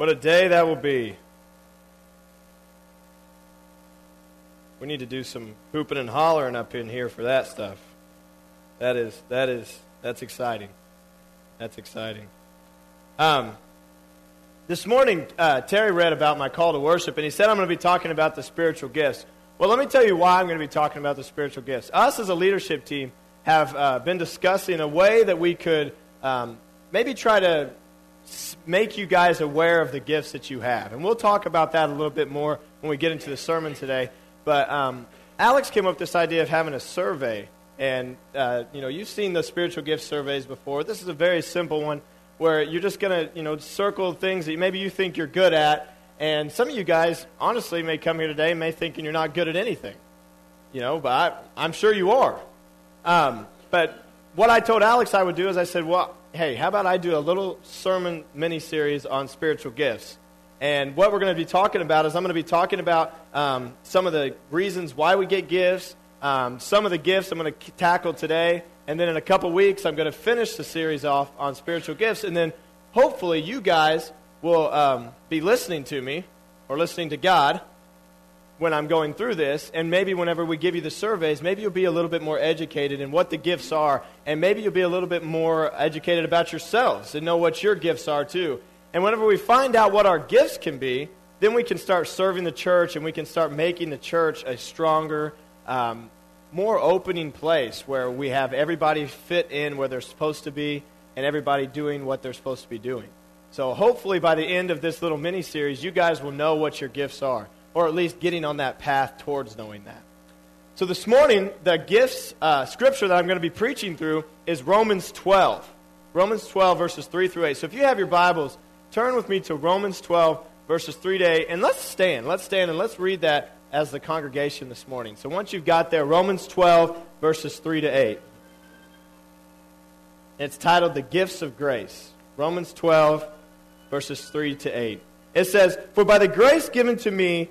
What a day that will be. We need to do some hooping and hollering up in here for that stuff. That is, that is, that's exciting. That's exciting. Um, this morning, uh, Terry read about my call to worship, and he said I'm going to be talking about the spiritual gifts. Well, let me tell you why I'm going to be talking about the spiritual gifts. Us as a leadership team have uh, been discussing a way that we could um, maybe try to make you guys aware of the gifts that you have. And we'll talk about that a little bit more when we get into the sermon today. But um, Alex came up with this idea of having a survey. And, uh, you know, you've seen the spiritual gift surveys before. This is a very simple one where you're just going to, you know, circle things that maybe you think you're good at and some of you guys, honestly, may come here today and may thinking you're not good at anything. You know, but I, am sure you are. Um, but what I told Alex I would do is I said, well, hey, how about I do a little sermon mini series on spiritual gifts? And what we're going to be talking about is I'm going to be talking about um, some of the reasons why we get gifts, um, some of the gifts I'm going to tackle today, and then in a couple weeks I'm going to finish the series off on spiritual gifts, and then hopefully you guys will um, be listening to me or listening to God when I'm going through this, and maybe whenever we give you the surveys, maybe you'll be a little bit more educated in what the gifts are, and maybe you'll be a little bit more educated about yourselves and know what your gifts are too. And whenever we find out what our gifts can be, then we can start serving the church and we can start making the church a stronger, um, more opening place where we have everybody fit in where they're supposed to be and everybody doing what they're supposed to be doing. So hopefully by the end of this little mini series, you guys will know what your gifts are, or at least getting on that path towards knowing that. So this morning, the gifts uh, scripture that I'm going to be preaching through is Romans 12. Romans 12, verses 3 through 8. So if you have your Bibles, turn with me to Romans 12, verses 3 to 8, and let's stand. Let's stand and let's read that as the congregation this morning. So once you've got there, Romans 12, verses 3 to 8. It's titled The Gifts of Grace. Romans 12, verses 3 to 8. It says, For by the grace given to me,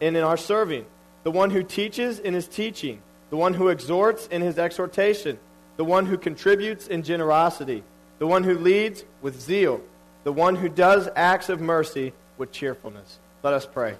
in our serving. The one who teaches in his teaching. The one who exhorts in his exhortation. The one who contributes in generosity. The one who leads with zeal. The one who does acts of mercy with cheerfulness. Let us pray.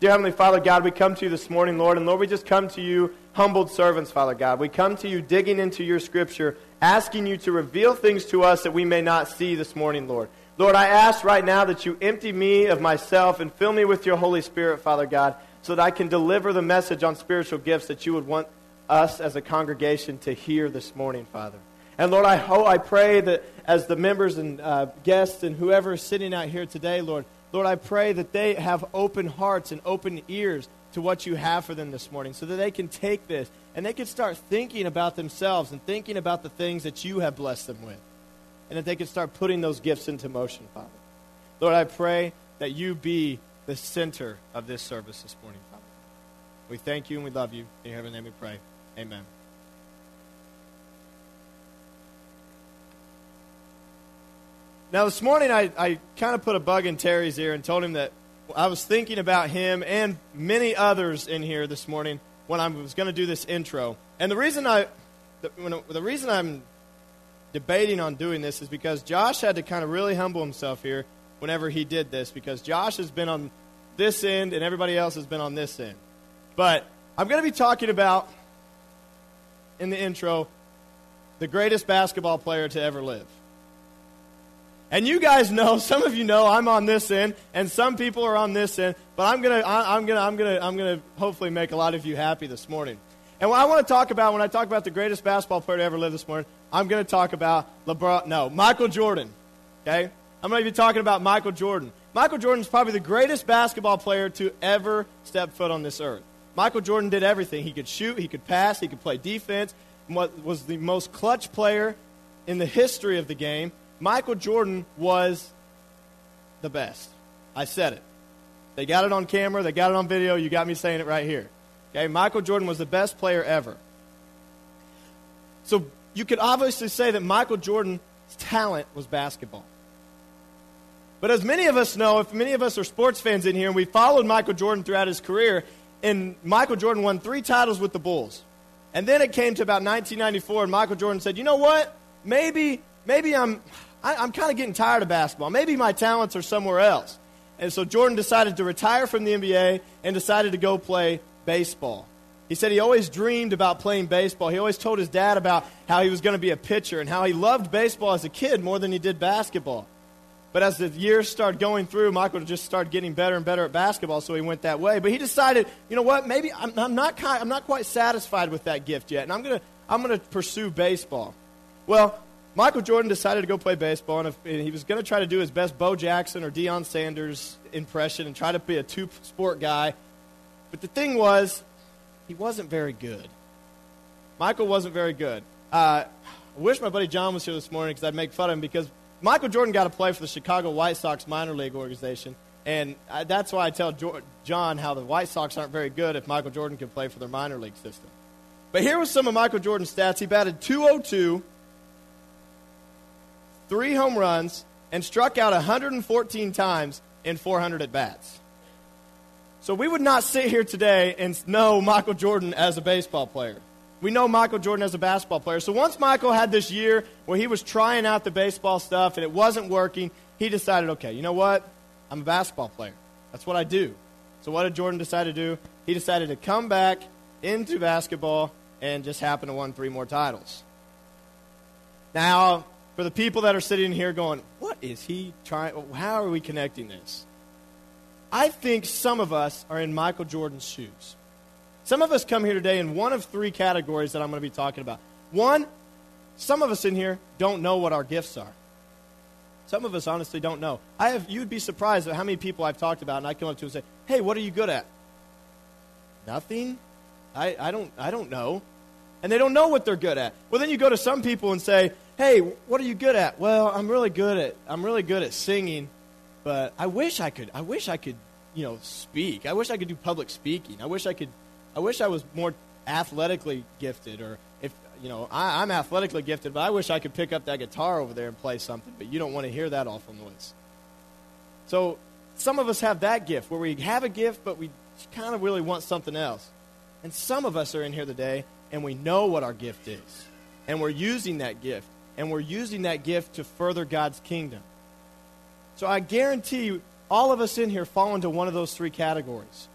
Dear Heavenly Father, God, we come to you this morning, Lord, and Lord, we just come to you, humbled servants, Father God. We come to you digging into your scripture, asking you to reveal things to us that we may not see this morning, Lord. Lord, I ask right now that you empty me of myself and fill me with your Holy Spirit, Father God, so that I can deliver the message on spiritual gifts that you would want us as a congregation to hear this morning, Father. And Lord, I hope, I pray that as the members and uh, guests and whoever is sitting out here today, Lord, Lord, I pray that they have open hearts and open ears to what you have for them this morning so that they can take this and they can start thinking about themselves and thinking about the things that you have blessed them with and that they can start putting those gifts into motion, Father. Lord, I pray that you be the center of this service this morning, Father. We thank you and we love you. In your name we pray. Amen. Now, this morning, I, I kind of put a bug in Terry's ear and told him that I was thinking about him and many others in here this morning when I was going to do this intro. And the reason I, the, the reason I'm debating on doing this is because Josh had to kind of really humble himself here whenever he did this because Josh has been on this end and everybody else has been on this end. But I'm going to be talking about, in the intro, the greatest basketball player to ever live. And you guys know, some of you know I'm on this end, and some people are on this end, but I'm gonna, I'm gonna, I'm gonna, I'm gonna hopefully make a lot of you happy this morning. And what I want to talk about when I talk about the greatest basketball player to ever live this morning, I'm going to talk about LeBron. No, Michael Jordan. Okay, I'm going to be talking about Michael Jordan. Michael Jordan is probably the greatest basketball player to ever step foot on this earth. Michael Jordan did everything. He could shoot, he could pass, he could play defense. What was the most clutch player in the history of the game? Michael Jordan was the best. I said it. They got it on camera, they got it on video. You got me saying it right here. Okay, Michael Jordan was the best player ever. So you could obviously say that Michael Jordan's talent was basketball. But as many of us know, if many of us are sports fans in here, and we followed Michael Jordan throughout his career, and Michael Jordan won three titles with the Bulls. And then it came to about 1994, and Michael Jordan said, "You know what? Maybe, maybe I'm, I, I'm kind of getting tired of basketball. Maybe my talents are somewhere else." And so Jordan decided to retire from the NBA and decided to go play baseball. He said he always dreamed about playing baseball. He always told his dad about how he was going to be a pitcher and how he loved baseball as a kid more than he did basketball. But as the years started going through, Michael just started getting better and better at basketball, so he went that way. But he decided, you know what? Maybe I'm, I'm not, I'm not quite satisfied with that gift yet, and I'm going to I'm going to pursue baseball. Well, Michael Jordan decided to go play baseball, and, if, and he was going to try to do his best Bo Jackson or Deion Sanders impression and try to be a two sport guy. But the thing was, he wasn't very good. Michael wasn't very good. Uh, I wish my buddy John was here this morning because I'd make fun of him because Michael Jordan got to play for the Chicago White Sox minor league organization. And I, that's why I tell jo- John how the White Sox aren't very good if Michael Jordan can play for their minor league system. But here was some of Michael Jordan's stats. He batted 202, three home runs, and struck out 114 times in 400 at bats. So we would not sit here today and know Michael Jordan as a baseball player. We know Michael Jordan as a basketball player. So once Michael had this year where he was trying out the baseball stuff and it wasn't working, he decided, okay, you know what? I'm a basketball player. That's what I do. So what did Jordan decide to do? He decided to come back into basketball and just happen to win three more titles. Now, for the people that are sitting here going, what is he trying? How are we connecting this? I think some of us are in Michael Jordan's shoes. Some of us come here today in one of three categories that I'm going to be talking about. One, some of us in here don't know what our gifts are. Some of us honestly don't know. I have you'd be surprised at how many people I've talked about and I come up to and say, "Hey, what are you good at?" Nothing. I, I don't I don't know. And they don't know what they're good at. Well, then you go to some people and say, "Hey, what are you good at?" Well, I'm really good at I'm really good at singing, but I wish I could I wish I could, you know, speak. I wish I could do public speaking. I wish I could I wish I was more athletically gifted, or if you know, I, am athletically gifted, but I wish I could pick up that guitar over there and play something. But you don't want to hear that awful noise. So some of us have that gift where we have a gift, but we kind of really want something else. And some of us are in here today, and we know what our gift is, and we're using that gift, and we're using that gift to further God's kingdom. So I guarantee you, all of us in here fall into one of those three categories.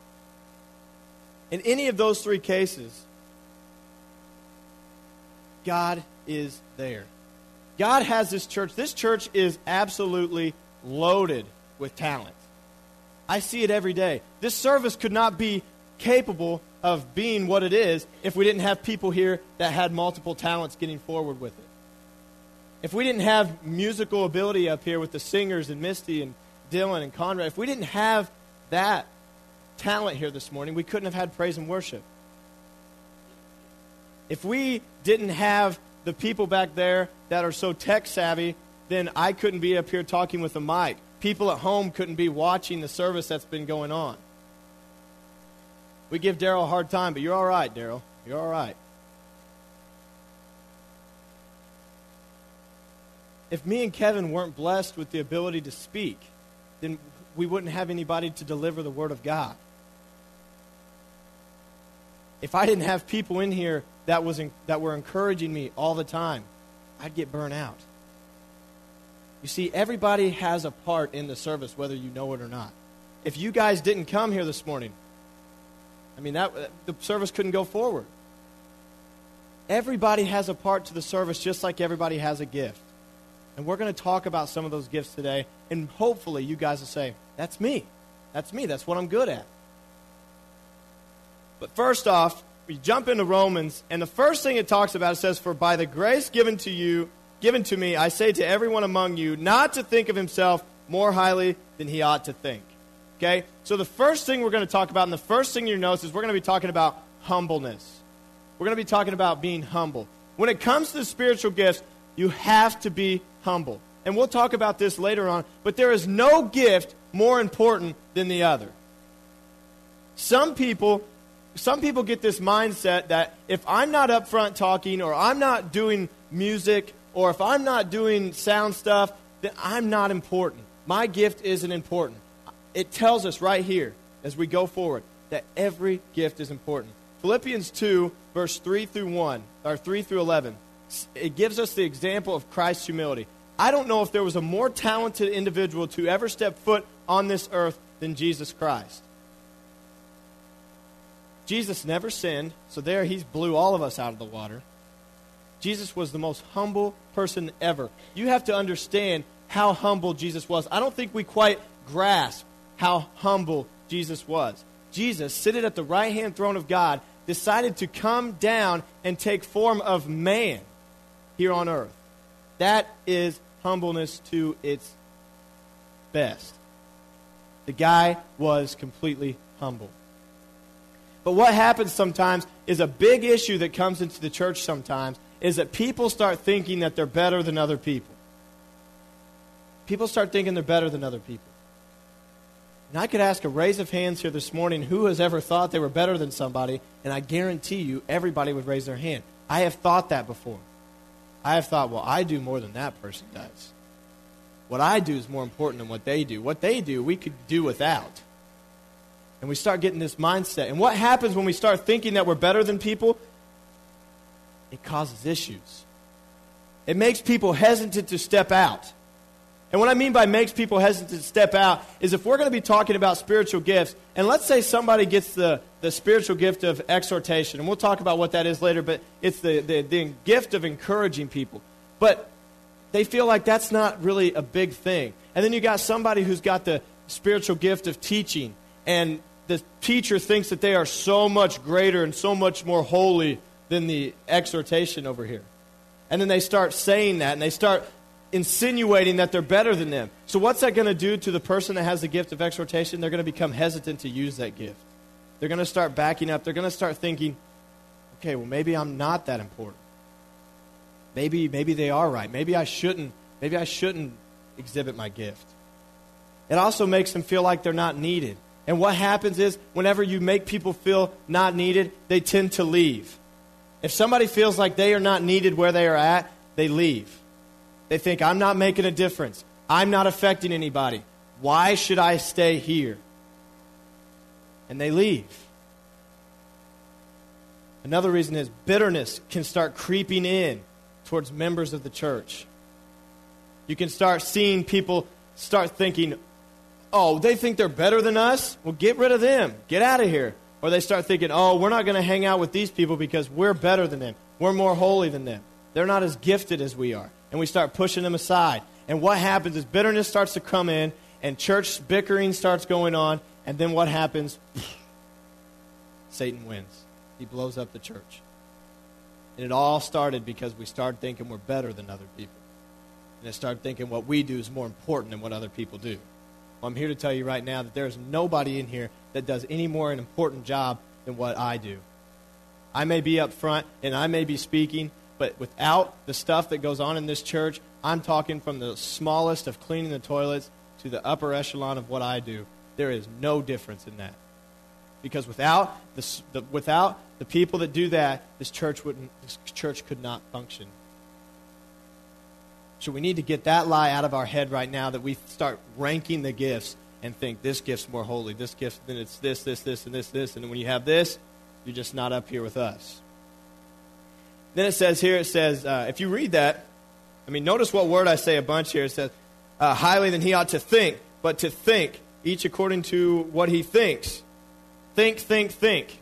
In any of those three cases, God is there. God has this church. This church is absolutely loaded with talent. I see it every day. This service could not be capable of being what it is if we didn't have people here that had multiple talents getting forward with it. If we didn't have musical ability up here with the singers and Misty and Dylan and Conrad, if we didn't have that, talent here this morning, we couldn't have had praise and worship. If we didn't have the people back there that are so tech savvy, then I couldn't be up here talking with a mic. People at home couldn't be watching the service that's been going on. We give Daryl a hard time, but you're all right, Daryl. You're all right. If me and Kevin weren't blessed with the ability to speak, then we wouldn't have anybody to deliver the Word of God if I didn't have people in here that, was in, that were encouraging me all the time, I'd get burnt out. You see, everybody has a part in the service, whether you know it or not. If you guys didn't come here this morning, I mean, that, the service couldn't go forward. Everybody has a part to the service just like everybody has a gift. And we're going to talk about some of those gifts today, and hopefully you guys will say, That's me. That's me. That's what I'm good at. But first off, we jump into Romans, and the first thing it talks about, it says, For by the grace given to you, given to me, I say to everyone among you, not to think of himself more highly than he ought to think. Okay? So the first thing we're going to talk about, and the first thing you notice is we're going to be talking about humbleness. We're going to be talking about being humble. When it comes to the spiritual gifts, you have to be humble. And we'll talk about this later on, but there is no gift more important than the other. Some people some people get this mindset that if I'm not up front talking or I'm not doing music or if I'm not doing sound stuff, then I'm not important. My gift isn't important. It tells us right here as we go forward that every gift is important. Philippians 2, verse 3 through 1, or 3 through 11, it gives us the example of Christ's humility. I don't know if there was a more talented individual to ever step foot on this earth than Jesus Christ. Jesus never sinned, so there he blew all of us out of the water. Jesus was the most humble person ever. You have to understand how humble Jesus was. I don't think we quite grasp how humble Jesus was. Jesus, sitting at the right hand throne of God, decided to come down and take form of man here on earth. That is humbleness to its best. The guy was completely humble. But what happens sometimes is a big issue that comes into the church sometimes is that people start thinking that they're better than other people. People start thinking they're better than other people. And I could ask a raise of hands here this morning who has ever thought they were better than somebody, and I guarantee you everybody would raise their hand. I have thought that before. I have thought, well, I do more than that person does. What I do is more important than what they do. What they do, we could do without. And we start getting this mindset. And what happens when we start thinking that we're better than people? It causes issues. It makes people hesitant to step out. And what I mean by makes people hesitant to step out is if we're going to be talking about spiritual gifts, and let's say somebody gets the, the spiritual gift of exhortation, and we'll talk about what that is later, but it's the, the, the gift of encouraging people. But they feel like that's not really a big thing. And then you got somebody who's got the spiritual gift of teaching, and the teacher thinks that they are so much greater and so much more holy than the exhortation over here. And then they start saying that and they start insinuating that they're better than them. So, what's that going to do to the person that has the gift of exhortation? They're going to become hesitant to use that gift. They're going to start backing up. They're going to start thinking, okay, well, maybe I'm not that important. Maybe, maybe they are right. Maybe I shouldn't. Maybe I shouldn't exhibit my gift. It also makes them feel like they're not needed. And what happens is, whenever you make people feel not needed, they tend to leave. If somebody feels like they are not needed where they are at, they leave. They think, I'm not making a difference. I'm not affecting anybody. Why should I stay here? And they leave. Another reason is bitterness can start creeping in towards members of the church. You can start seeing people start thinking, oh, they think they're better than us? Well, get rid of them. Get out of here. Or they start thinking, oh, we're not going to hang out with these people because we're better than them. We're more holy than them. They're not as gifted as we are. And we start pushing them aside. And what happens is bitterness starts to come in, and church bickering starts going on. And then what happens? Satan wins. He blows up the church. And it all started because we started thinking we're better than other people. And it started thinking what we do is more important than what other people do. Well, I'm here to tell you right now that there's nobody in here that does any more an important job than what I do. I may be up front and I may be speaking, but without the stuff that goes on in this church, I'm talking from the smallest of cleaning the toilets to the upper echelon of what I do. There is no difference in that. Because without the, the, without the people that do that, this church, wouldn't, this church could not function. So we need to get that lie out of our head right now that we start ranking the gifts and think this gift's more holy, this gift, then it's this, this, this, and this, this. And when you have this, you're just not up here with us. Then it says here, it says, uh, if you read that, I mean, notice what word I say a bunch here. It says, uh, highly than he ought to think, but to think, each according to what he thinks. Think, think, think.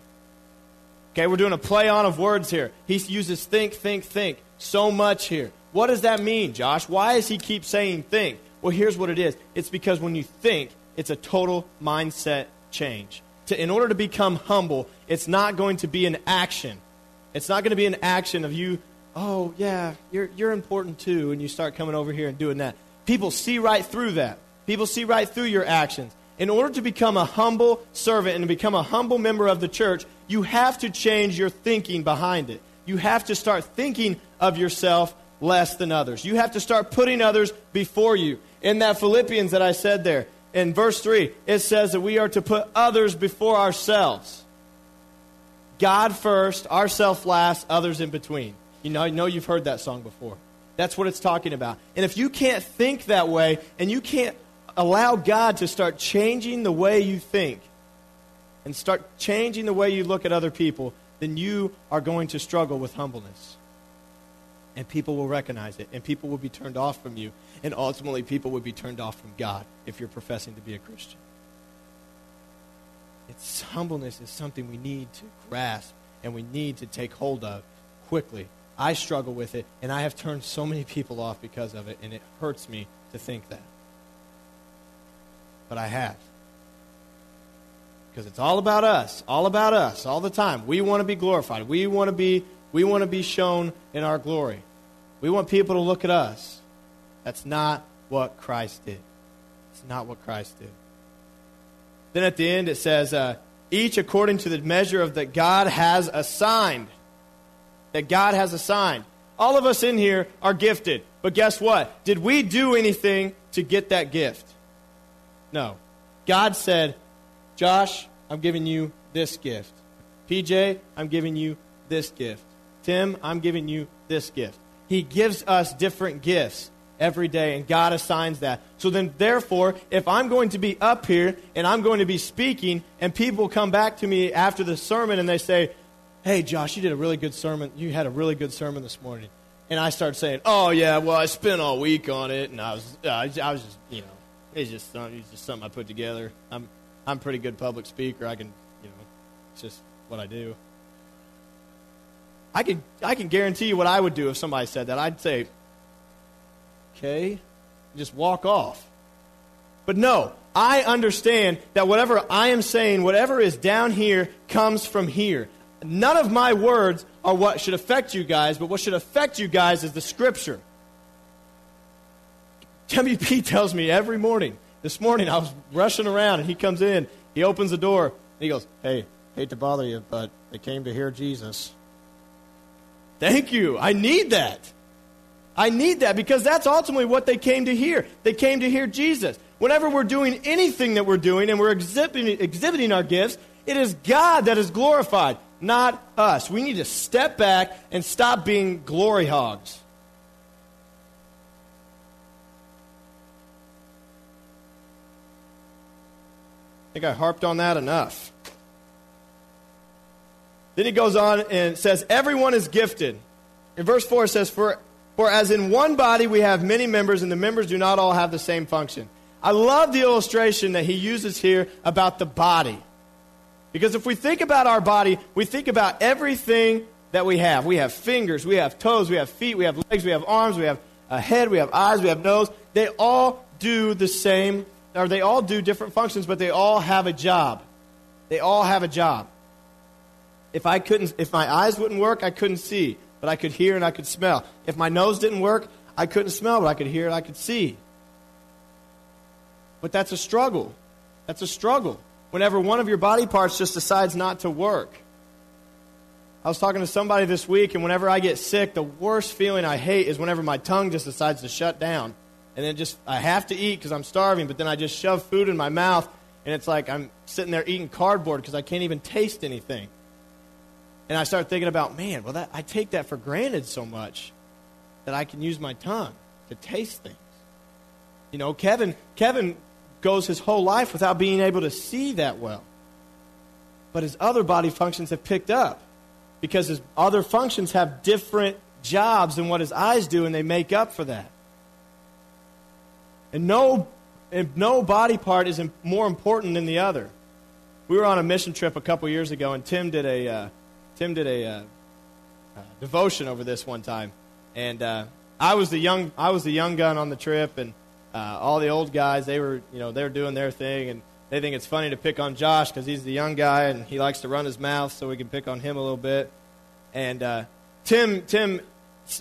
Okay, we're doing a play on of words here. He uses think, think, think so much here. What does that mean, Josh? Why does he keep saying think? Well, here's what it is it's because when you think, it's a total mindset change. To, in order to become humble, it's not going to be an action. It's not going to be an action of you, oh, yeah, you're, you're important too, and you start coming over here and doing that. People see right through that. People see right through your actions. In order to become a humble servant and to become a humble member of the church, you have to change your thinking behind it. You have to start thinking of yourself less than others. You have to start putting others before you. In that Philippians that I said there, in verse 3, it says that we are to put others before ourselves. God first, ourself last, others in between. You know, I know you've heard that song before. That's what it's talking about. And if you can't think that way and you can't allow God to start changing the way you think and start changing the way you look at other people, then you are going to struggle with humbleness. And people will recognize it, and people will be turned off from you, and ultimately people will be turned off from God if you're professing to be a Christian. Humbleness is something we need to grasp and we need to take hold of quickly. I struggle with it, and I have turned so many people off because of it, and it hurts me to think that. But I have. Because it's all about us, all about us, all the time. We want to be glorified. We want to be, we want to be shown in our glory. We want people to look at us. That's not what Christ did. It's not what Christ did. Then at the end it says, uh, each according to the measure of that God has assigned. That God has assigned. All of us in here are gifted. But guess what? Did we do anything to get that gift? No. God said, Josh, I'm giving you this gift. PJ, I'm giving you this gift. Tim, I'm giving you this gift. He gives us different gifts every day, and God assigns that. So then, therefore, if I'm going to be up here and I'm going to be speaking, and people come back to me after the sermon and they say, Hey, Josh, you did a really good sermon. You had a really good sermon this morning. And I start saying, Oh, yeah, well, I spent all week on it, and I was, uh, I was just, you know, it's just, something, it's just something I put together. I'm, I'm a pretty good public speaker. I can, you know, it's just what I do. I can, I can guarantee you what I would do if somebody said that. I'd say, okay, just walk off. But no, I understand that whatever I am saying, whatever is down here, comes from here. None of my words are what should affect you guys, but what should affect you guys is the scripture. WP tells me every morning. This morning I was rushing around and he comes in, he opens the door, and he goes, Hey, hate to bother you, but they came to hear Jesus. Thank you. I need that. I need that because that's ultimately what they came to hear. They came to hear Jesus. Whenever we're doing anything that we're doing and we're exhibiting, exhibiting our gifts, it is God that is glorified, not us. We need to step back and stop being glory hogs. I think I harped on that enough. Then he goes on and says, Everyone is gifted. In verse 4 it says, For, for as in one body we have many members, and the members do not all have the same function. I love the illustration that he uses here about the body. Because if we think about our body, we think about everything that we have. We have fingers, we have toes, we have feet, we have legs, we have arms, we have a head, we have eyes, we have nose. They all do the same, or they all do different functions, but they all have a job. They all have a job. If I couldn't, if my eyes wouldn't work, I couldn't see, but I could hear and I could smell. If my nose didn't work, I couldn't smell, but I could hear and I could see. But that's a struggle. That's a struggle. Whenever one of your body parts just decides not to work. I was talking to somebody this week, and whenever I get sick, the worst feeling I hate is whenever my tongue just decides to shut down. And then just, I have to eat because I'm starving, but then I just shove food in my mouth, and it's like I'm sitting there eating cardboard because I can't even taste anything. And I start thinking about, man, well, that, I take that for granted so much that I can use my tongue to taste things. You know, Kevin, Kevin goes his whole life without being able to see that well. But his other body functions have picked up because his other functions have different jobs than what his eyes do, and they make up for that. And no, and no body part is more important than the other. We were on a mission trip a couple years ago, and Tim did a uh, Tim did a uh, uh, devotion over this one time, and uh, I was the young I was the young gun on the trip, and uh, all the old guys they were you know they were doing their thing, and they think it's funny to pick on Josh because he's the young guy and he likes to run his mouth, so we can pick on him a little bit. And Tim Tim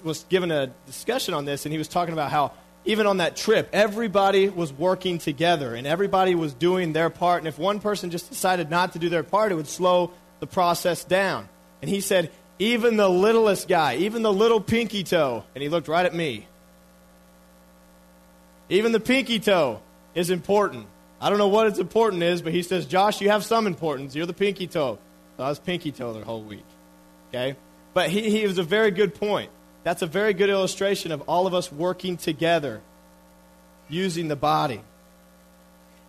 was given a discussion on this, and he was talking about how even on that trip, everybody was working together and everybody was doing their part. And if one person just decided not to do their part, it would slow the process down. And he said, even the littlest guy, even the little pinky toe, and he looked right at me. Even the pinky toe is important. I don't know what its important is, but he says, Josh, you have some importance. You're the pinky toe. So I was pinky toe the whole week. Okay? But he, he was a very good point. That's a very good illustration of all of us working together, using the body.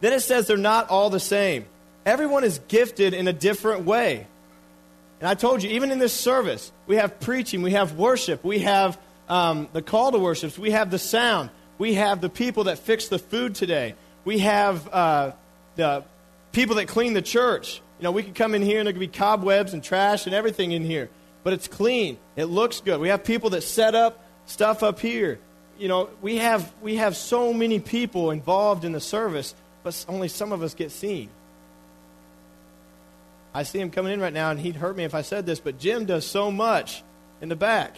Then it says they're not all the same. Everyone is gifted in a different way. And I told you, even in this service, we have preaching, we have worship, we have um, the call to worship, we have the sound, we have the people that fix the food today, we have uh, the people that clean the church. You know, we could come in here and there could be cobwebs and trash and everything in here, but it's clean. It looks good. We have people that set up stuff up here. You know, we have we have so many people involved in the service, but only some of us get seen. I see him coming in right now, and he'd hurt me if I said this, but Jim does so much in the back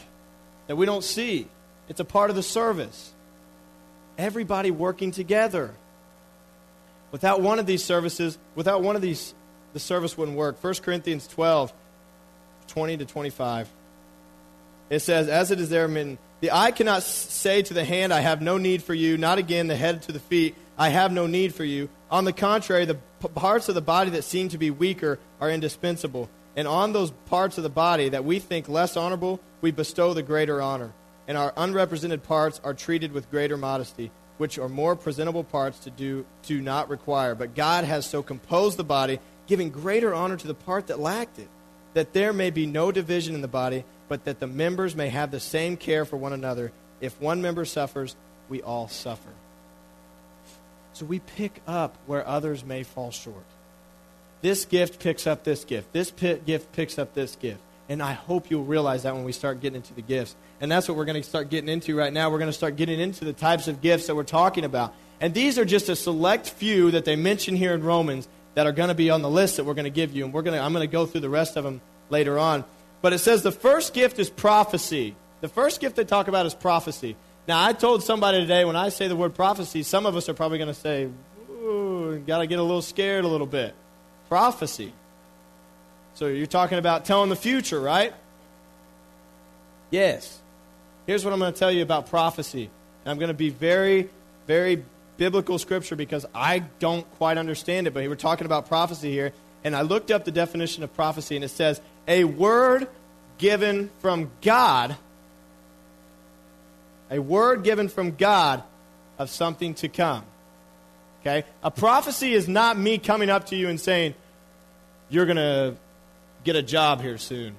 that we don't see. It's a part of the service. Everybody working together. Without one of these services, without one of these, the service wouldn't work. 1 Corinthians 12, 20 to 25. It says, As it is there, men, the eye cannot say to the hand, I have no need for you, not again the head to the feet, I have no need for you. On the contrary, the parts of the body that seem to be weaker are indispensable. And on those parts of the body that we think less honorable, we bestow the greater honor. And our unrepresented parts are treated with greater modesty, which are more presentable parts to do to not require. But God has so composed the body, giving greater honor to the part that lacked it, that there may be no division in the body, but that the members may have the same care for one another. If one member suffers, we all suffer. So we pick up where others may fall short. This gift picks up this gift. This gift picks up this gift. And I hope you'll realize that when we start getting into the gifts. And that's what we're going to start getting into right now. We're going to start getting into the types of gifts that we're talking about. And these are just a select few that they mention here in Romans that are going to be on the list that we're going to give you. And we're going to, I'm going to go through the rest of them later on. But it says the first gift is prophecy. The first gift they talk about is prophecy. Now, I told somebody today when I say the word prophecy, some of us are probably going to say, ooh, got to get a little scared a little bit. Prophecy. So you're talking about telling the future, right? Yes. Here's what I'm going to tell you about prophecy. And I'm going to be very, very biblical scripture because I don't quite understand it, but we're talking about prophecy here. And I looked up the definition of prophecy, and it says, a word given from God a word given from God of something to come. Okay? A prophecy is not me coming up to you and saying, You're going to get a job here soon.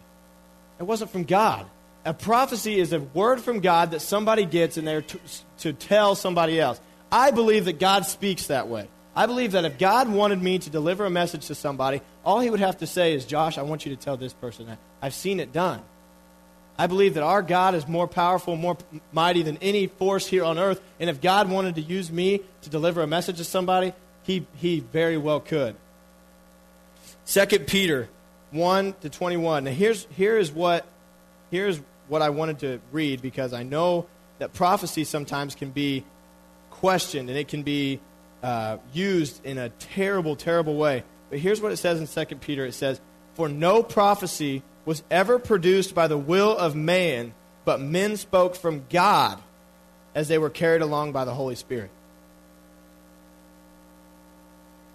It wasn't from God. A prophecy is a word from God that somebody gets and they're to, to tell somebody else. I believe that God speaks that way. I believe that if God wanted me to deliver a message to somebody, all he would have to say is, Josh, I want you to tell this person that. I've seen it done. I believe that our God is more powerful, more mighty than any force here on earth. And if God wanted to use me to deliver a message to somebody, he, he very well could. 2 Peter 1 to 21. Now, here's, here is what, here's what I wanted to read because I know that prophecy sometimes can be questioned and it can be uh, used in a terrible, terrible way. But here's what it says in 2 Peter it says, For no prophecy was ever produced by the will of man, but men spoke from God as they were carried along by the Holy Spirit.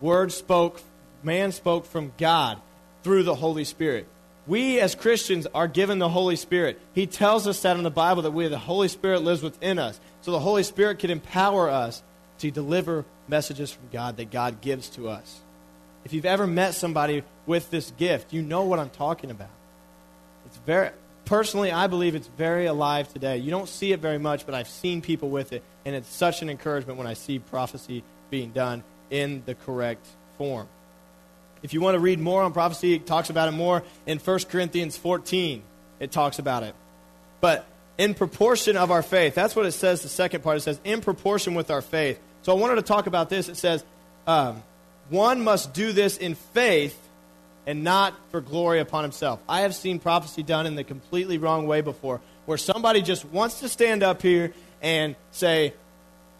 Word spoke, man spoke from God through the Holy Spirit. We as Christians are given the Holy Spirit. He tells us that in the Bible that we the Holy Spirit lives within us. So the Holy Spirit can empower us to deliver messages from God that God gives to us. If you've ever met somebody with this gift, you know what I'm talking about. It's very personally, I believe it's very alive today. You don't see it very much, but I've seen people with it, and it's such an encouragement when I see prophecy being done in the correct form. If you want to read more on prophecy, it talks about it more in 1 Corinthians 14. It talks about it. But in proportion of our faith, that's what it says, the second part. It says, in proportion with our faith. So I wanted to talk about this. It says, um, one must do this in faith and not for glory upon himself. I have seen prophecy done in the completely wrong way before, where somebody just wants to stand up here and say,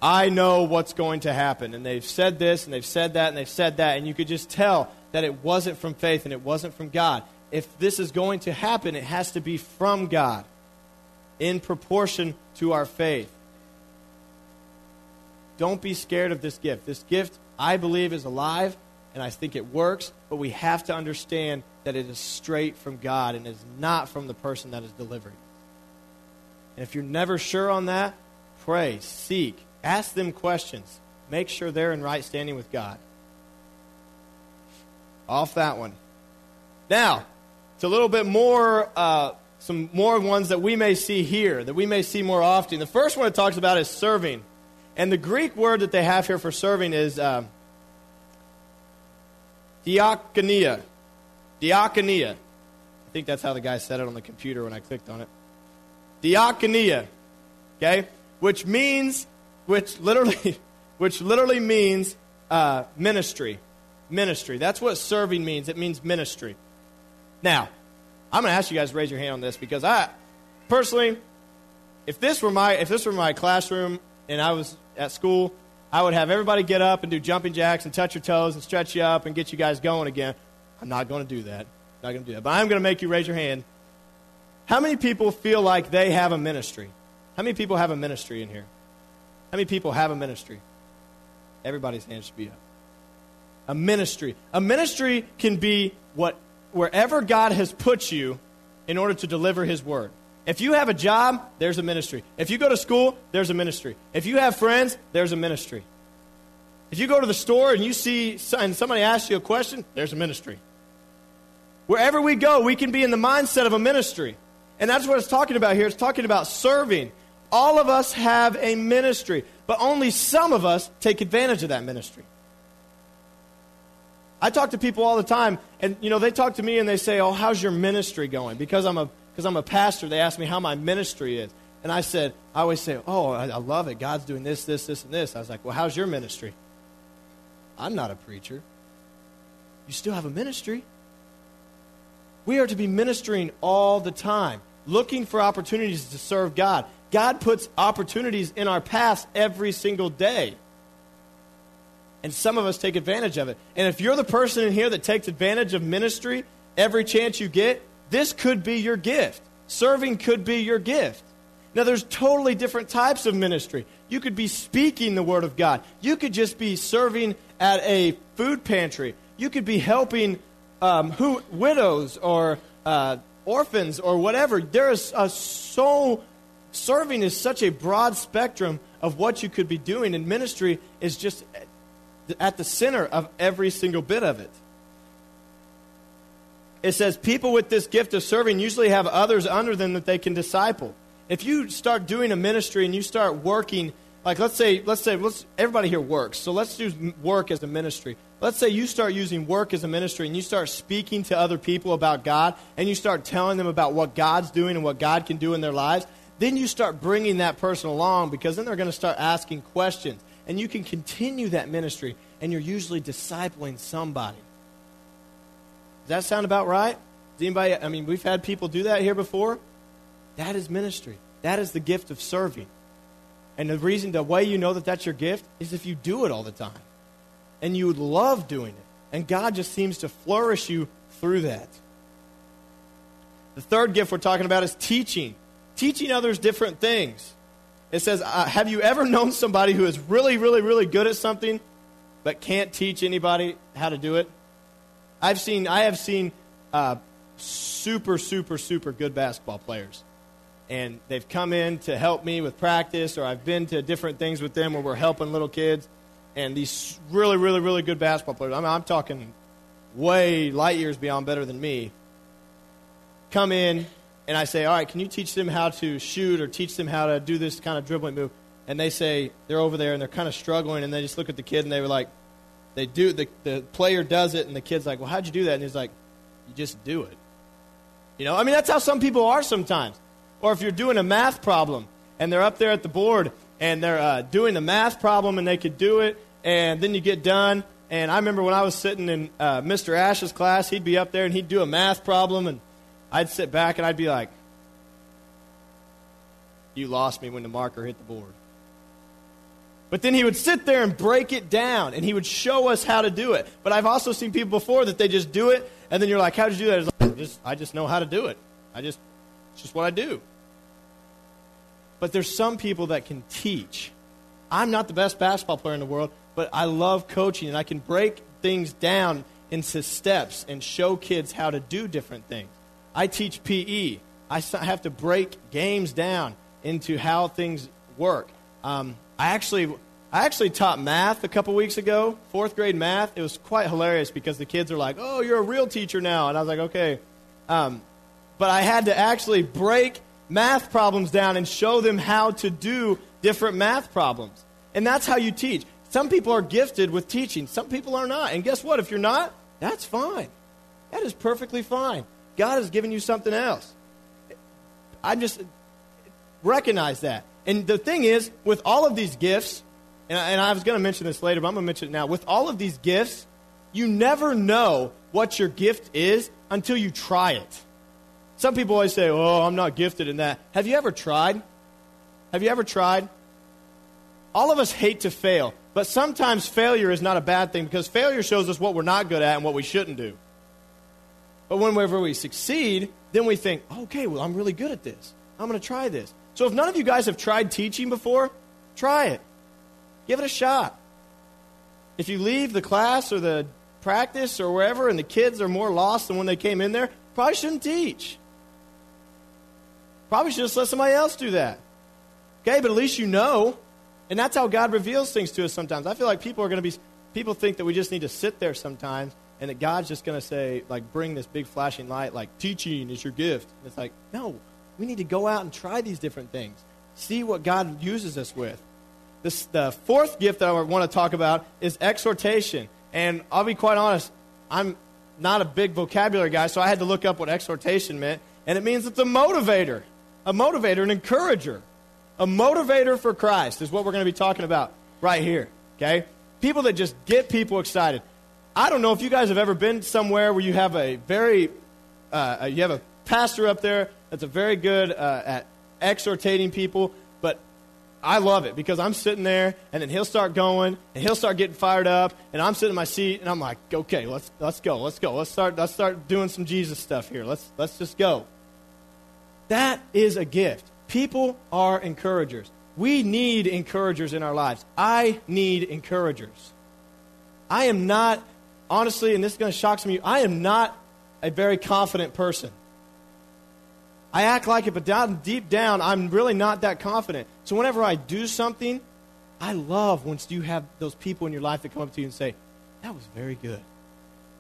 I know what's going to happen. And they've said this and they've said that and they've said that. And you could just tell that it wasn't from faith and it wasn't from God. If this is going to happen, it has to be from God in proportion to our faith. Don't be scared of this gift. This gift I believe is alive, and I think it works, but we have to understand that it is straight from God and is not from the person that is delivering. And if you're never sure on that, pray, seek, ask them questions. Make sure they're in right standing with God. Off that one. Now, it's a little bit more, uh, some more ones that we may see here, that we may see more often. The first one it talks about is serving. And the Greek word that they have here for serving is uh, diakonia. Diakonia. I think that's how the guy said it on the computer when I clicked on it. Diakonia. Okay? Which means, which literally, which literally means uh, ministry. Ministry. That's what serving means. It means ministry. Now, I'm going to ask you guys to raise your hand on this because I, personally, if this were my if this were my classroom and I was at school, I would have everybody get up and do jumping jacks and touch your toes and stretch you up and get you guys going again. I'm not going to do that. Not going to do that. But I'm going to make you raise your hand. How many people feel like they have a ministry? How many people have a ministry in here? How many people have a ministry? Everybody's hand should be up. A ministry. A ministry can be what wherever God has put you in order to deliver His word. If you have a job, there's a ministry. If you go to school, there's a ministry. If you have friends, there's a ministry. If you go to the store and you see and somebody asks you a question, there's a ministry. Wherever we go, we can be in the mindset of a ministry. And that's what it's talking about here. It's talking about serving. All of us have a ministry, but only some of us take advantage of that ministry. I talk to people all the time, and you know they talk to me and they say, "Oh, how's your ministry going?" Because I'm a because I'm a pastor. They ask me how my ministry is, and I said, I always say, "Oh, I, I love it. God's doing this, this, this, and this." I was like, "Well, how's your ministry?" I'm not a preacher. You still have a ministry. We are to be ministering all the time, looking for opportunities to serve God. God puts opportunities in our path every single day. And some of us take advantage of it. And if you're the person in here that takes advantage of ministry every chance you get, this could be your gift. Serving could be your gift. Now, there's totally different types of ministry. You could be speaking the Word of God. You could just be serving at a food pantry. You could be helping um, who, widows or uh, orphans or whatever. There is a so serving is such a broad spectrum of what you could be doing, and ministry is just at the center of every single bit of it. It says people with this gift of serving usually have others under them that they can disciple. If you start doing a ministry and you start working, like let's say, let's say, let's, everybody here works, so let's use work as a ministry. Let's say you start using work as a ministry and you start speaking to other people about God and you start telling them about what God's doing and what God can do in their lives. Then you start bringing that person along because then they're going to start asking questions and you can continue that ministry, and you're usually discipling somebody. That sound about right? Does anybody, I mean, we've had people do that here before. That is ministry. That is the gift of serving. And the reason, the way you know that that's your gift is if you do it all the time. And you love doing it. And God just seems to flourish you through that. The third gift we're talking about is teaching. Teaching others different things. It says, uh, Have you ever known somebody who is really, really, really good at something, but can't teach anybody how to do it? I've seen, I have seen uh, super, super, super good basketball players. And they've come in to help me with practice, or I've been to different things with them where we're helping little kids. And these really, really, really good basketball players, I mean, I'm talking way light years beyond better than me, come in and I say, all right, can you teach them how to shoot or teach them how to do this kind of dribbling move? And they say, they're over there and they're kind of struggling, and they just look at the kid and they were like, they do, the, the player does it, and the kid's like, well, how'd you do that? And he's like, you just do it. You know, I mean, that's how some people are sometimes. Or if you're doing a math problem and they're up there at the board and they're uh, doing the math problem and they could do it, and then you get done. And I remember when I was sitting in uh, Mr. Ash's class, he'd be up there and he'd do a math problem, and I'd sit back and I'd be like, You lost me when the marker hit the board. But then he would sit there and break it down and he would show us how to do it. But I've also seen people before that they just do it and then you're like, How'd you do that? Like, I, just, I just know how to do it. I just, it's just what I do. But there's some people that can teach. I'm not the best basketball player in the world, but I love coaching and I can break things down into steps and show kids how to do different things. I teach PE. I have to break games down into how things work. Um, I actually I actually taught math a couple weeks ago, fourth grade math. It was quite hilarious because the kids are like, "Oh, you're a real teacher now," and I was like, "Okay," um, but I had to actually break math problems down and show them how to do different math problems, and that's how you teach. Some people are gifted with teaching, some people are not, and guess what? If you're not, that's fine. That is perfectly fine. God has given you something else. I just recognize that. And the thing is, with all of these gifts, and I, and I was going to mention this later, but I'm going to mention it now. With all of these gifts, you never know what your gift is until you try it. Some people always say, Oh, I'm not gifted in that. Have you ever tried? Have you ever tried? All of us hate to fail, but sometimes failure is not a bad thing because failure shows us what we're not good at and what we shouldn't do. But whenever we succeed, then we think, okay, well, I'm really good at this. I'm going to try this. So if none of you guys have tried teaching before, try it. Give it a shot. If you leave the class or the practice or wherever and the kids are more lost than when they came in there, probably shouldn't teach. Probably should just let somebody else do that. Okay, but at least you know. And that's how God reveals things to us sometimes. I feel like people are going to be, people think that we just need to sit there sometimes and that God's just going to say, like, bring this big flashing light, like, teaching is your gift. And it's like, no, we need to go out and try these different things, see what God uses us with. This, the fourth gift that I want to talk about is exhortation. And I'll be quite honest, I'm not a big vocabulary guy, so I had to look up what exhortation meant. And it means it's a motivator, a motivator, an encourager. A motivator for Christ is what we're going to be talking about right here. Okay? People that just get people excited. I don't know if you guys have ever been somewhere where you have a very, uh, you have a pastor up there that's a very good uh, at exhortating people, but I love it because I'm sitting there and then he'll start going and he'll start getting fired up and I'm sitting in my seat and I'm like, okay, let's let's go, let's go, let's start let's start doing some Jesus stuff here. Let's let's just go. That is a gift. People are encouragers. We need encouragers in our lives. I need encouragers. I am not honestly, and this is going to shock some of you, I am not a very confident person. I act like it, but down deep down, I'm really not that confident. So whenever I do something, I love once you have those people in your life that come up to you and say, That was very good.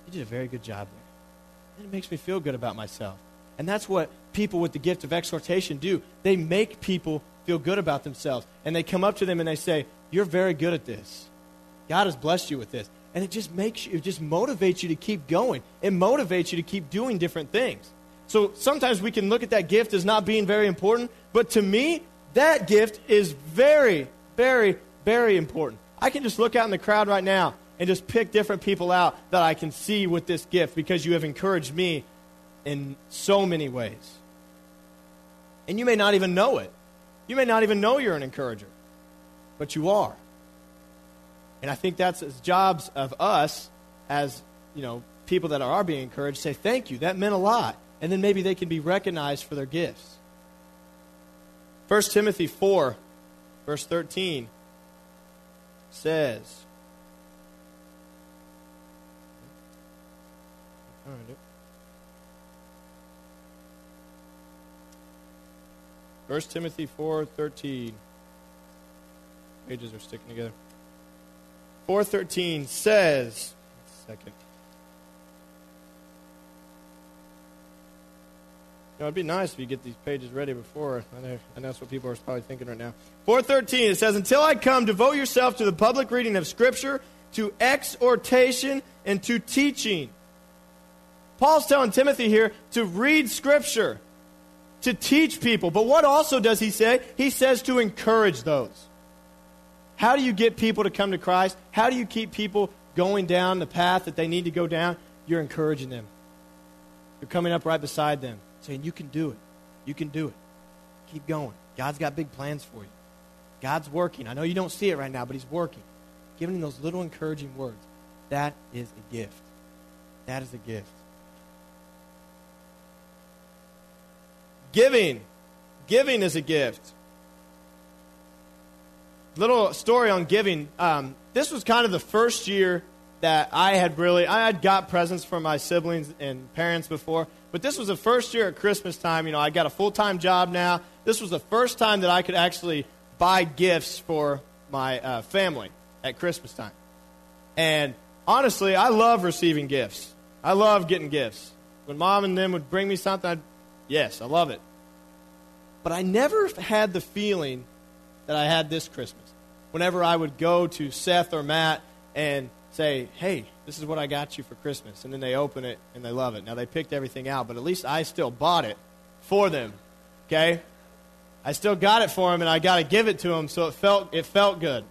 You did a very good job there. And it makes me feel good about myself. And that's what people with the gift of exhortation do. They make people feel good about themselves. And they come up to them and they say, You're very good at this. God has blessed you with this and it just makes you, it just motivates you to keep going. It motivates you to keep doing different things. So sometimes we can look at that gift as not being very important, but to me, that gift is very, very, very important. I can just look out in the crowd right now and just pick different people out that I can see with this gift because you have encouraged me in so many ways. And you may not even know it. You may not even know you're an encourager, but you are. And I think that's as jobs of us as, you know, people that are being encouraged say, thank you, that meant a lot. And then maybe they can be recognized for their gifts. 1 Timothy 4, verse 13 says, First Timothy four thirteen. Pages are sticking together. 413 says, second. Know, it'd be nice if you get these pages ready before. I know, and that's what people are probably thinking right now. 413, it says, Until I come, devote yourself to the public reading of Scripture, to exhortation, and to teaching. Paul's telling Timothy here to read Scripture, to teach people. But what also does he say? He says to encourage those. How do you get people to come to Christ? How do you keep people going down the path that they need to go down? You're encouraging them. You're coming up right beside them, saying, You can do it. You can do it. Keep going. God's got big plans for you. God's working. I know you don't see it right now, but He's working. Giving them those little encouraging words. That is a gift. That is a gift. Giving. Giving is a gift. little story on giving. Um, this was kind of the first year that I had really, I had got presents from my siblings and parents before, but this was the first year at Christmas time. You know, I got a full time job now. This was the first time that I could actually buy gifts for my uh, family at Christmas time. And honestly, I love receiving gifts. I love getting gifts. When mom and them would bring me something, I'd, yes, I love it. But I never had the feeling that I had this Christmas. Whenever I would go to Seth or Matt and say, hey, this is what I got you for Christmas. And then they open it and they love it. Now, they picked everything out, but at least I still bought it for them. Okay? I still got it for them, and I got to give it to them, so it felt, it felt good.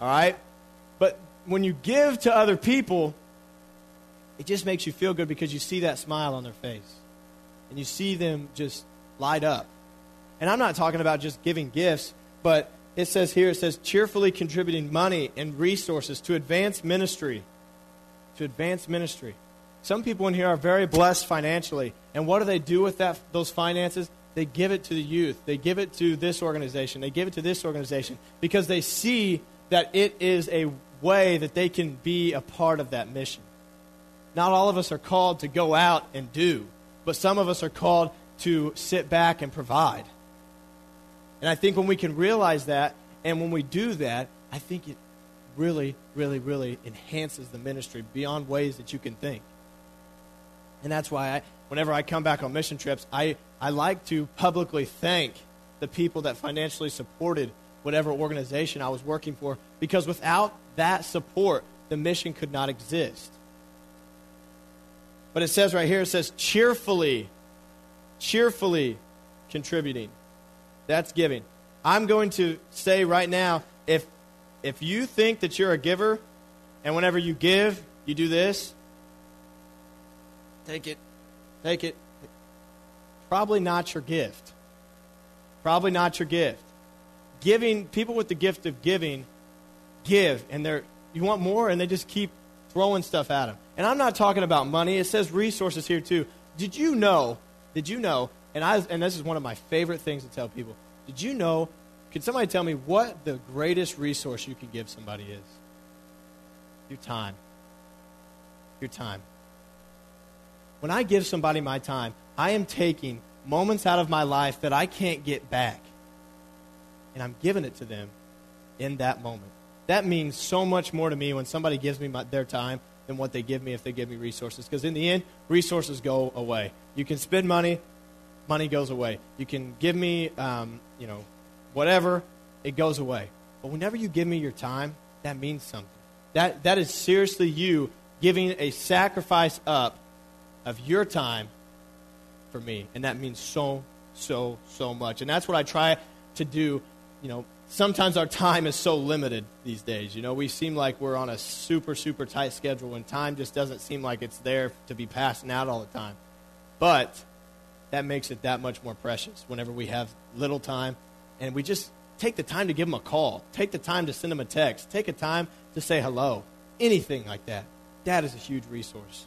All right? But when you give to other people, it just makes you feel good because you see that smile on their face. And you see them just light up. And I'm not talking about just giving gifts, but it says here, it says cheerfully contributing money and resources to advance ministry. To advance ministry. Some people in here are very blessed financially. And what do they do with that, those finances? They give it to the youth. They give it to this organization. They give it to this organization because they see that it is a way that they can be a part of that mission. Not all of us are called to go out and do, but some of us are called to sit back and provide. And I think when we can realize that, and when we do that, I think it really, really, really enhances the ministry beyond ways that you can think. And that's why I, whenever I come back on mission trips, I, I like to publicly thank the people that financially supported whatever organization I was working for, because without that support, the mission could not exist. But it says right here, it says cheerfully, cheerfully contributing. That's giving. I'm going to say right now if, if you think that you're a giver, and whenever you give, you do this, take it, take it. Probably not your gift. Probably not your gift. Giving, people with the gift of giving, give, and they're, you want more, and they just keep throwing stuff at them. And I'm not talking about money. It says resources here too. Did you know? Did you know and, I, and this is one of my favorite things to tell people. Did you know? Can somebody tell me what the greatest resource you can give somebody is? Your time. Your time. When I give somebody my time, I am taking moments out of my life that I can't get back. And I'm giving it to them in that moment. That means so much more to me when somebody gives me my, their time than what they give me if they give me resources. Because in the end, resources go away. You can spend money, money goes away. You can give me, um, you know, whatever, it goes away. But whenever you give me your time, that means something. That, that is seriously you giving a sacrifice up of your time for me. And that means so, so, so much. And that's what I try to do. You know, sometimes our time is so limited these days. You know, we seem like we're on a super, super tight schedule and time just doesn't seem like it's there to be passing out all the time. But that makes it that much more precious whenever we have little time and we just take the time to give them a call, take the time to send them a text, take a time to say hello, anything like that. That is a huge resource.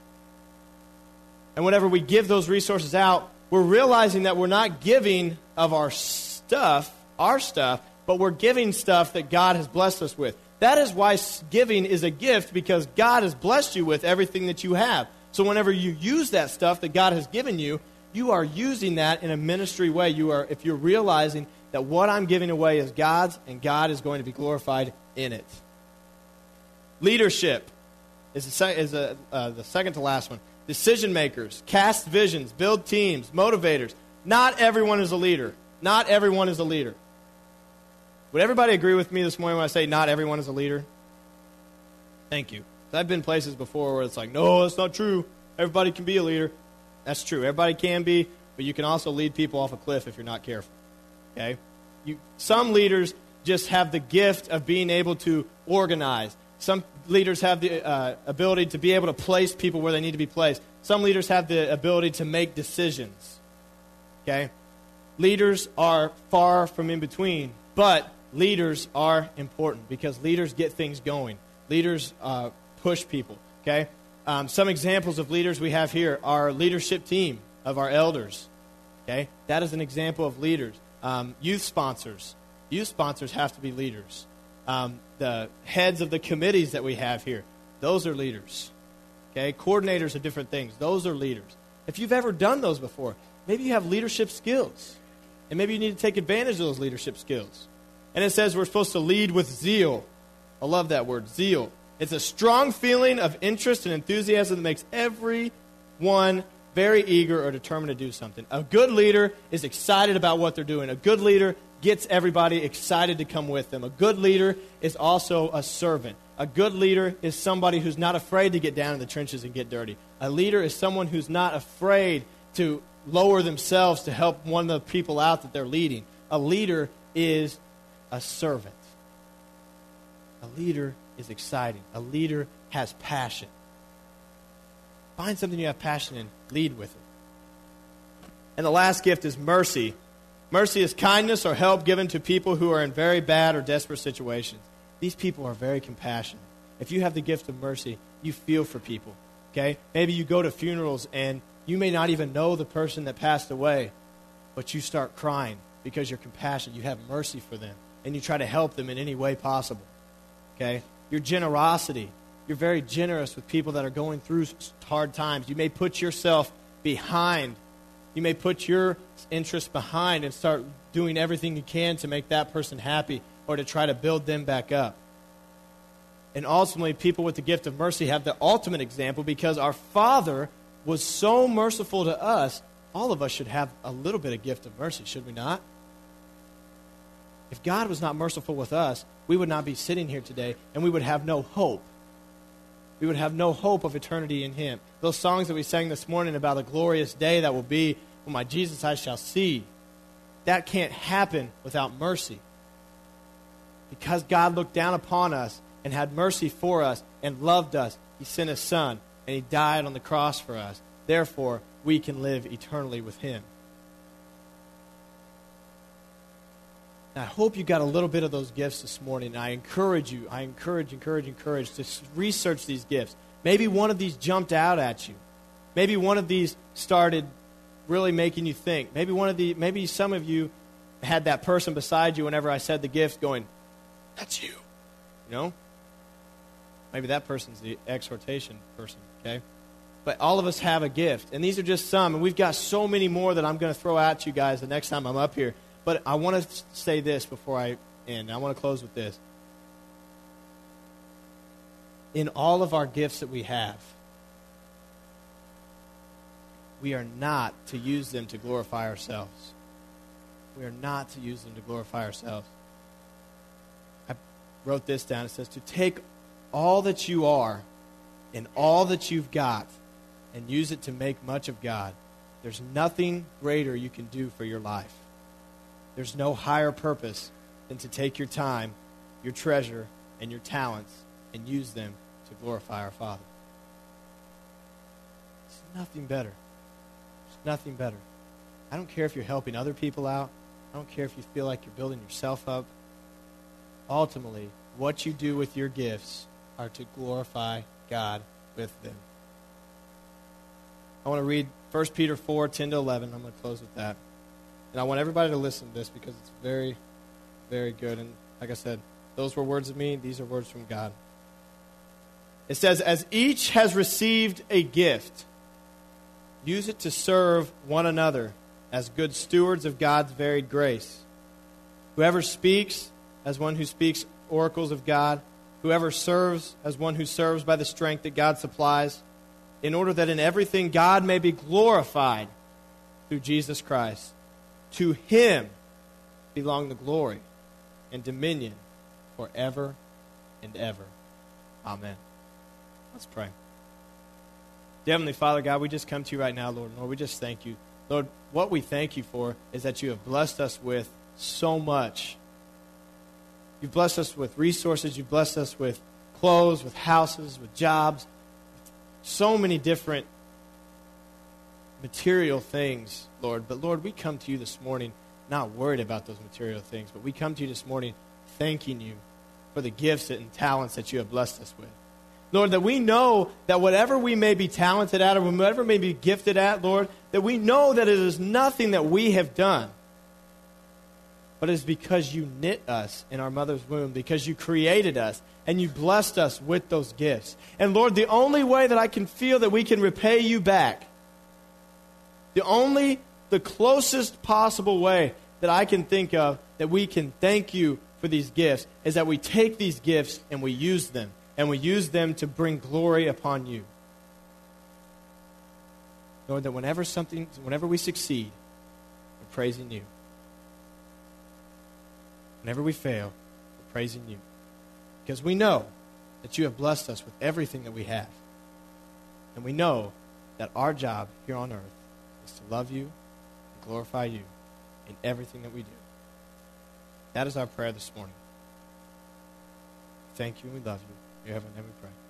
And whenever we give those resources out, we're realizing that we're not giving of our stuff, our stuff, but we're giving stuff that God has blessed us with. That is why giving is a gift because God has blessed you with everything that you have. So whenever you use that stuff that God has given you, you are using that in a ministry way. You are, if you're realizing that what I'm giving away is God's and God is going to be glorified in it. Leadership is, a, is a, uh, the second to last one. Decision makers, cast visions, build teams, motivators. Not everyone is a leader. Not everyone is a leader. Would everybody agree with me this morning when I say not everyone is a leader? Thank you. I've been places before where it's like, no, that's not true. Everybody can be a leader. That's true. Everybody can be, but you can also lead people off a cliff if you're not careful. Okay? You, some leaders just have the gift of being able to organize. Some leaders have the uh, ability to be able to place people where they need to be placed. Some leaders have the ability to make decisions. Okay? Leaders are far from in between, but leaders are important because leaders get things going. Leaders uh, push people. Okay? Um, some examples of leaders we have here our leadership team of our elders. Okay, that is an example of leaders. Um, youth sponsors. Youth sponsors have to be leaders. Um, the heads of the committees that we have here, those are leaders. Okay? Coordinators of different things, those are leaders. If you've ever done those before, maybe you have leadership skills. And maybe you need to take advantage of those leadership skills. And it says we're supposed to lead with zeal. I love that word, zeal. It's a strong feeling of interest and enthusiasm that makes everyone very eager or determined to do something. A good leader is excited about what they're doing. A good leader gets everybody excited to come with them. A good leader is also a servant. A good leader is somebody who's not afraid to get down in the trenches and get dirty. A leader is someone who's not afraid to lower themselves to help one of the people out that they're leading. A leader is a servant. A leader is exciting. A leader has passion. Find something you have passion in, lead with it. And the last gift is mercy. Mercy is kindness or help given to people who are in very bad or desperate situations. These people are very compassionate. If you have the gift of mercy, you feel for people. Okay? Maybe you go to funerals and you may not even know the person that passed away, but you start crying because you're compassionate. You have mercy for them, and you try to help them in any way possible. Okay? Your generosity. You're very generous with people that are going through hard times. You may put yourself behind. You may put your interests behind and start doing everything you can to make that person happy or to try to build them back up. And ultimately, people with the gift of mercy have the ultimate example because our Father was so merciful to us. All of us should have a little bit of gift of mercy, should we not? If God was not merciful with us, we would not be sitting here today and we would have no hope. We would have no hope of eternity in Him. Those songs that we sang this morning about the glorious day that will be when my Jesus I shall see, that can't happen without mercy. Because God looked down upon us and had mercy for us and loved us, He sent His Son and He died on the cross for us. Therefore, we can live eternally with Him. I hope you got a little bit of those gifts this morning. I encourage you, I encourage, encourage, encourage to research these gifts. Maybe one of these jumped out at you. Maybe one of these started really making you think. Maybe one of the maybe some of you had that person beside you whenever I said the gift going, That's you. You know? Maybe that person's the exhortation person, okay? But all of us have a gift. And these are just some. And we've got so many more that I'm going to throw at you guys the next time I'm up here. But I want to say this before I end. I want to close with this. In all of our gifts that we have, we are not to use them to glorify ourselves. We are not to use them to glorify ourselves. I wrote this down. It says to take all that you are and all that you've got and use it to make much of God. There's nothing greater you can do for your life. There's no higher purpose than to take your time, your treasure, and your talents and use them to glorify our Father. It's nothing better. It's nothing better. I don't care if you're helping other people out. I don't care if you feel like you're building yourself up. Ultimately, what you do with your gifts are to glorify God with them. I want to read 1 Peter 4 10 to 11. I'm going to close with that. And I want everybody to listen to this because it's very, very good. And like I said, those were words of me, these are words from God. It says, As each has received a gift, use it to serve one another as good stewards of God's varied grace. Whoever speaks, as one who speaks oracles of God, whoever serves, as one who serves by the strength that God supplies, in order that in everything God may be glorified through Jesus Christ. To him belong the glory and dominion forever and ever. Amen. Let's pray. Heavenly Father, God, we just come to you right now, Lord. Lord, we just thank you. Lord, what we thank you for is that you have blessed us with so much. You've blessed us with resources. You've blessed us with clothes, with houses, with jobs, so many different material things, Lord. But Lord, we come to you this morning not worried about those material things, but we come to you this morning thanking you for the gifts and talents that you have blessed us with. Lord, that we know that whatever we may be talented at or whatever may be gifted at, Lord, that we know that it is nothing that we have done. but it's because you knit us in our mother's womb, because you created us and you blessed us with those gifts. And Lord, the only way that I can feel that we can repay you back, the only, the closest possible way that I can think of that we can thank you for these gifts is that we take these gifts and we use them, and we use them to bring glory upon you. Lord, that whenever something, whenever we succeed, we're praising you. Whenever we fail, we're praising you. Because we know that you have blessed us with everything that we have. And we know that our job here on earth to love you and glorify you in everything that we do. That is our prayer this morning. Thank you and we love you. You have a name we pray.